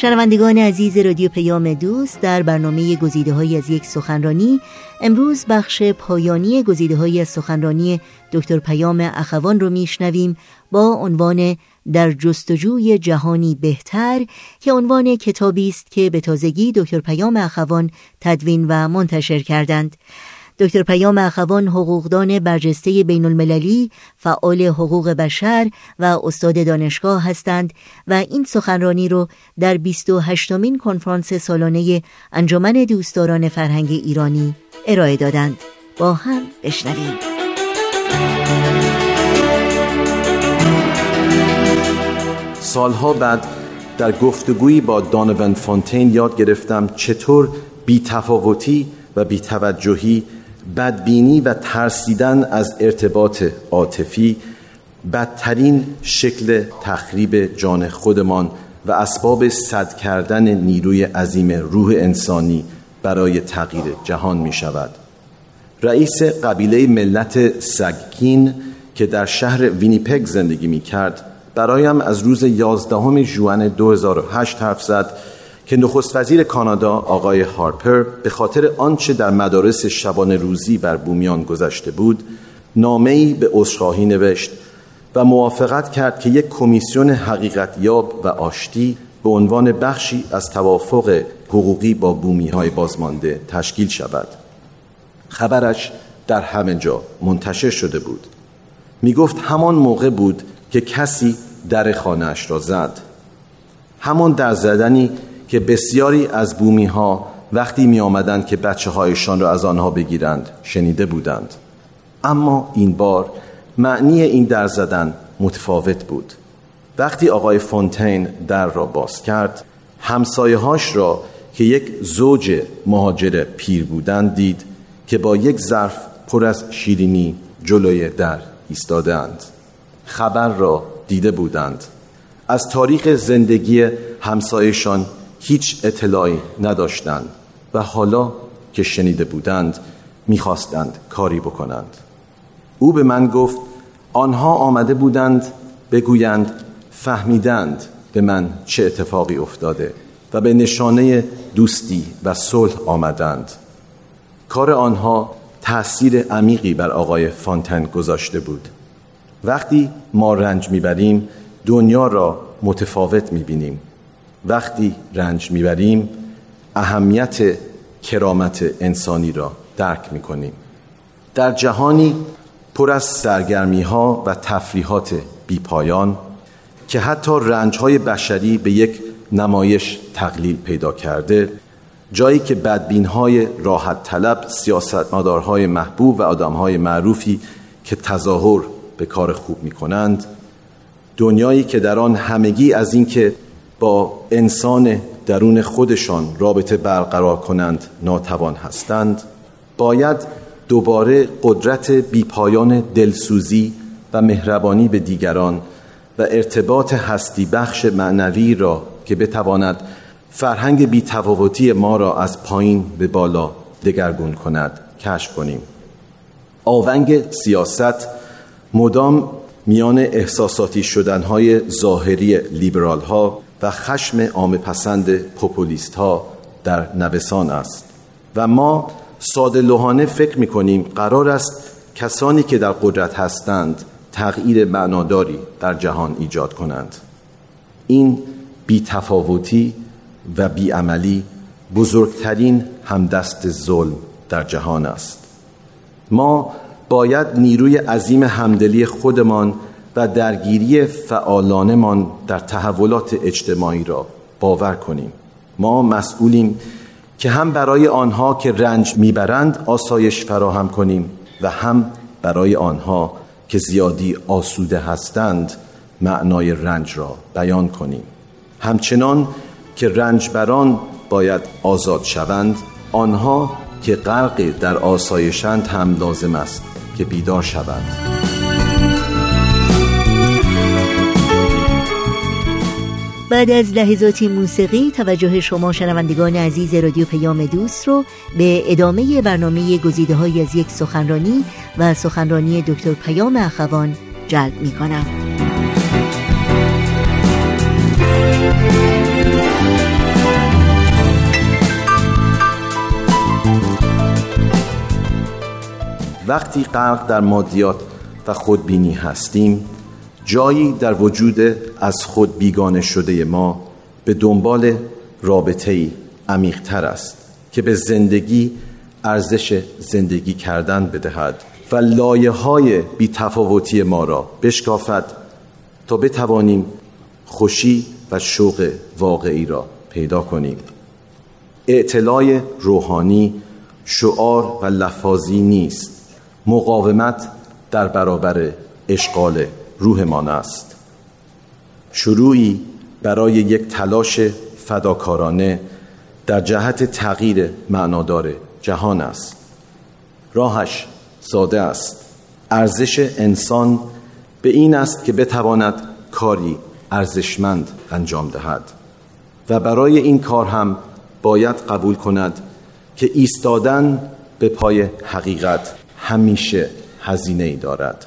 شنوندگان عزیز رادیو پیام دوست در برنامه گزیده های از یک سخنرانی امروز بخش پایانی گزیده های از سخنرانی دکتر پیام اخوان رو میشنویم با عنوان در جستجوی جهانی بهتر که عنوان کتابی است که به تازگی دکتر پیام اخوان تدوین و منتشر کردند. دکتر پیام اخوان حقوقدان برجسته بین المللی، فعال حقوق بشر و استاد دانشگاه هستند و این سخنرانی رو در 28 مین کنفرانس سالانه انجمن دوستداران فرهنگ ایرانی ارائه دادند. با هم بشنویم. سالها بعد در گفتگویی با دانون فونتین یاد گرفتم چطور بیتفاوتی و بیتوجهی بدبینی و ترسیدن از ارتباط عاطفی بدترین شکل تخریب جان خودمان و اسباب صد کردن نیروی عظیم روح انسانی برای تغییر جهان می شود رئیس قبیله ملت سگکین که در شهر وینیپگ زندگی می کرد برایم از روز 11 ژوئن 2008 حرف زد که نخست وزیر کانادا آقای هارپر به خاطر آنچه در مدارس شبانه روزی بر بومیان گذشته بود نامه‌ای به عذرخواهی نوشت و موافقت کرد که یک کمیسیون حقیقت یاب و آشتی به عنوان بخشی از توافق حقوقی با بومی های بازمانده تشکیل شود. خبرش در همه جا منتشر شده بود. می گفت همان موقع بود که کسی در خانهاش را زد. همان در زدنی که بسیاری از بومی ها وقتی می آمدند که بچه هایشان را از آنها بگیرند شنیده بودند. اما این بار معنی این در زدن متفاوت بود. وقتی آقای فونتین در را باز کرد همسایه هاش را که یک زوج مهاجر پیر بودند دید که با یک ظرف پر از شیرینی جلوی در ایستادند خبر را دیده بودند. از تاریخ زندگی همسایشان هیچ اطلاعی نداشتند و حالا که شنیده بودند می‌خواستند کاری بکنند. او به من گفت آنها آمده بودند بگویند فهمیدند به من چه اتفاقی افتاده و به نشانه دوستی و صلح آمدند. کار آنها تأثیر عمیقی بر آقای فانتن گذاشته بود. وقتی ما رنج می‌بریم دنیا را متفاوت می‌بینیم. وقتی رنج می‌بریم اهمیت کرامت انسانی را درک می‌کنیم. در جهانی پر از سرگرمی ها و تفریحات بیپایان که حتی رنج های بشری به یک نمایش تقلیل پیدا کرده جایی که بدبین های راحت طلب سیاستمدارهای محبوب و آدم های معروفی که تظاهر به کار خوب می کنند دنیایی که در آن همگی از اینکه با انسان درون خودشان رابطه برقرار کنند ناتوان هستند باید دوباره قدرت بیپایان دلسوزی و مهربانی به دیگران و ارتباط هستی بخش معنوی را که بتواند فرهنگ بیتفاوتی ما را از پایین به بالا دگرگون کند کشف کنیم. آونگ سیاست مدام میان احساساتی شدنهای ظاهری لیبرال ها و خشم عام پسند پوپولیست ها در نوسان است. و ما ساده لوحانه فکر می کنیم قرار است کسانی که در قدرت هستند تغییر معناداری در جهان ایجاد کنند. این بیتفاوتی و بیعملی بزرگترین همدست ظلم در جهان است. ما باید نیروی عظیم همدلی خودمان و درگیری فعالانمان در تحولات اجتماعی را باور کنیم. ما مسئولیم که هم برای آنها که رنج می‌برند آسایش فراهم کنیم و هم برای آنها که زیادی آسوده هستند معنای رنج را بیان کنیم. همچنان که رنجبران باید آزاد شوند آنها که غرق در آسایشند هم لازم است که بیدار شوند. بعد از لحظاتی موسیقی توجه شما شنوندگان عزیز رادیو پیام دوست رو به ادامه برنامه گزیده های از یک سخنرانی و سخنرانی دکتر پیام اخوان جلب می کنم. وقتی غرق در مادیات و خودبینی هستیم جایی در وجود از خود بیگانه شده ما به دنبال رابطه ای عمیقتر است که به زندگی ارزش زندگی کردن بدهد و لایه های بی تفاوتی ما را بشکافد تا بتوانیم خوشی و شوق واقعی را پیدا کنیم. اعتلاع روحانی شعار و لفاظی نیست. مقاومت در برابر اشغال روحمان است. شروعی برای یک تلاش فداکارانه در جهت تغییر معنادار جهان است. راهش ساده است. ارزش انسان به این است که بتواند کاری ارزشمند انجام دهد. و برای این کار هم باید قبول کند که ایستادن به پای حقیقت همیشه هزینه ای دارد.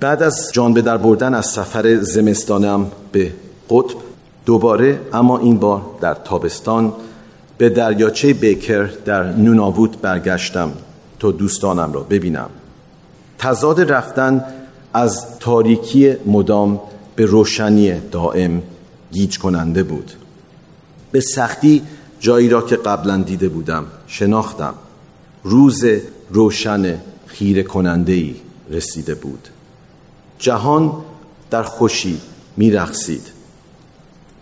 بعد از جان به در بردن از سفر زمستانم به قطب دوباره اما این بار در تابستان به دریاچه بیکر در نوناوود برگشتم تا دوستانم را ببینم. تضاد رفتن از تاریکی مدام به روشنی دائم گیج کننده بود. به سختی جایی را که قبلا دیده بودم شناختم. روز روشن خیره کننده ای رسیده بود. جهان در خوشی میرقصید.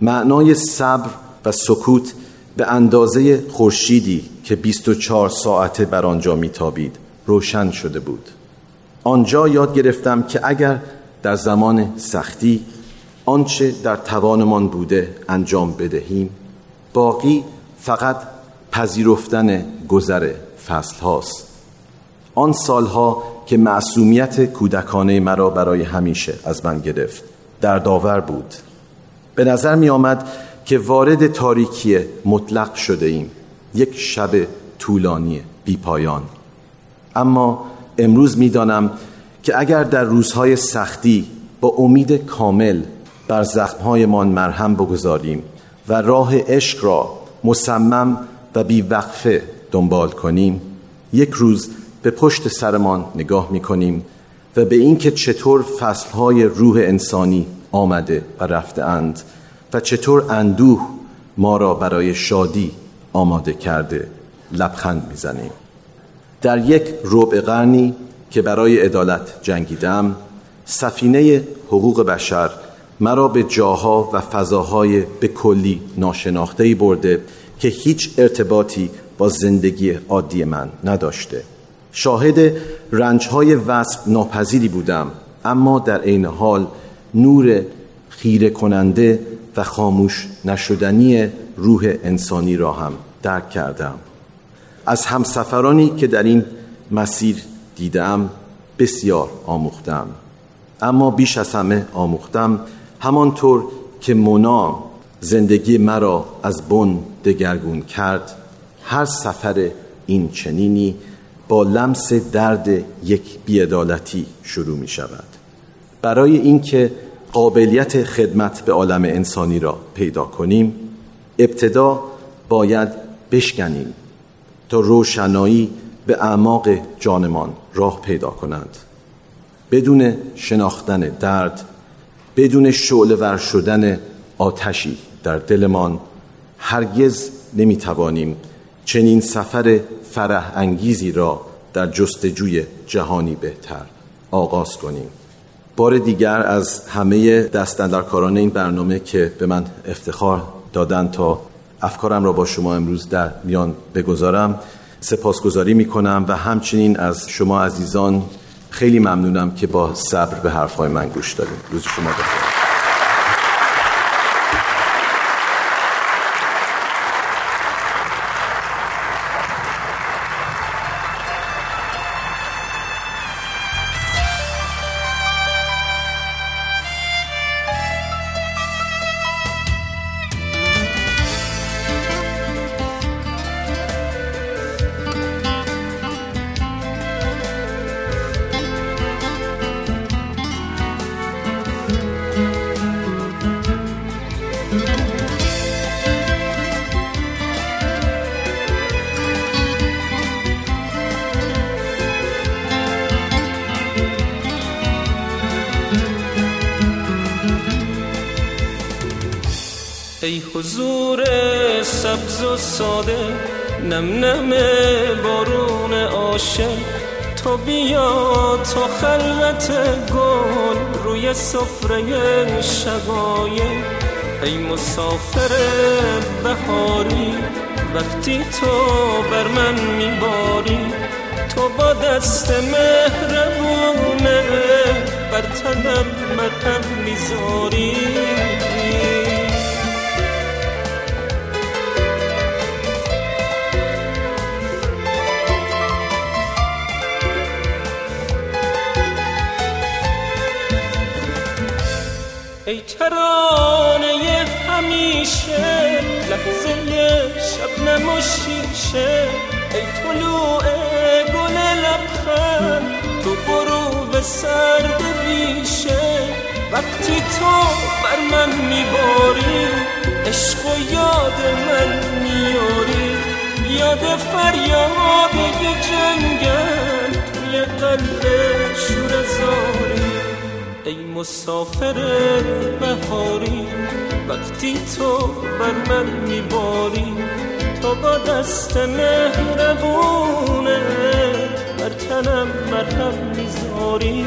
معنای صبر و سکوت به اندازه خورشیدی که 24 ساعته بر آنجا میتابید روشن شده بود. آنجا یاد گرفتم که اگر در زمان سختی آنچه در توانمان بوده انجام بدهیم باقی فقط پذیرفتن گذر فصل هاست. آن سالها که معصومیت کودکانه مرا برای همیشه از من گرفت. در داور بود. به نظر می آمد که وارد تاریکی مطلق شده ایم. یک شب طولانی بی پایان. اما امروز می‌دانم که اگر در روزهای سختی با امید کامل بر زخمهایمان مرهم بگذاریم و راه عشق را مصمم و بیوقفه دنبال کنیم یک روز به پشت سرمان نگاه می کنیم و به اینکه چطور فصلهای روح انسانی آمده و رفته اند و چطور اندوه ما را برای شادی آماده کرده لبخند می‌زنیم. در یک ربع قرنی که برای عدالت جنگیدم سفینه حقوق بشر مرا به جاها و فضاهای به کلی ناشناخته برده که هیچ ارتباطی با زندگی عادی من نداشته. شاهد رنجهای وصف ناپذیری بودم اما در عین حال نور خیره کننده و خاموش نشدنی روح انسانی را هم درک کردم. از همسفرانی که در این مسیر دیدم بسیار آموختم اما بیش از همه آموختم همانطور که مونا زندگی مرا از بن دگرگون کرد هر سفر این چنینی با لمس درد یک بیعدالتی شروع می شود برای اینکه قابلیت خدمت به عالم انسانی را پیدا کنیم ابتدا باید بشکنیم تا روشنایی به اعماق جانمان راه پیدا کنند. بدون شناختن درد بدون شعله ور شدن آتشی در دلمان هرگز نمی‌توانیم چنین سفر فرح انگیزی را در جستجوی جهانی بهتر آغاز کنیم. بار دیگر از همه دستندرکاران این برنامه که به من افتخار دادن تا افکارم را با شما امروز در میان بگذارم سپاسگزاری می کنم و همچنین از شما عزیزان خیلی ممنونم که با صبر به حرفهای من گوش دادید. روز شما بخیر. ای حضور سبز و ساده نم نم بارون عاشق. تو بیا تو خلوت گل روی سفره شقایق ای مسافر بهاری وقتی تو بر من میباری. تو با دست مهربونه بر تنم مرهم می‌ذاری. ای ترانه همیشه لحظه شب نموشیشه ای طلوع گل لبخند تو برو به سرد ریشه. وقتی تو بر من میباری عشق و یاد من میاری یاد فریاد یه جنگل توی قلب ای مسافر بهاری وقتی تو بر من میباری تو با دست مهربونه بر تنم مرهم می‌ذاری.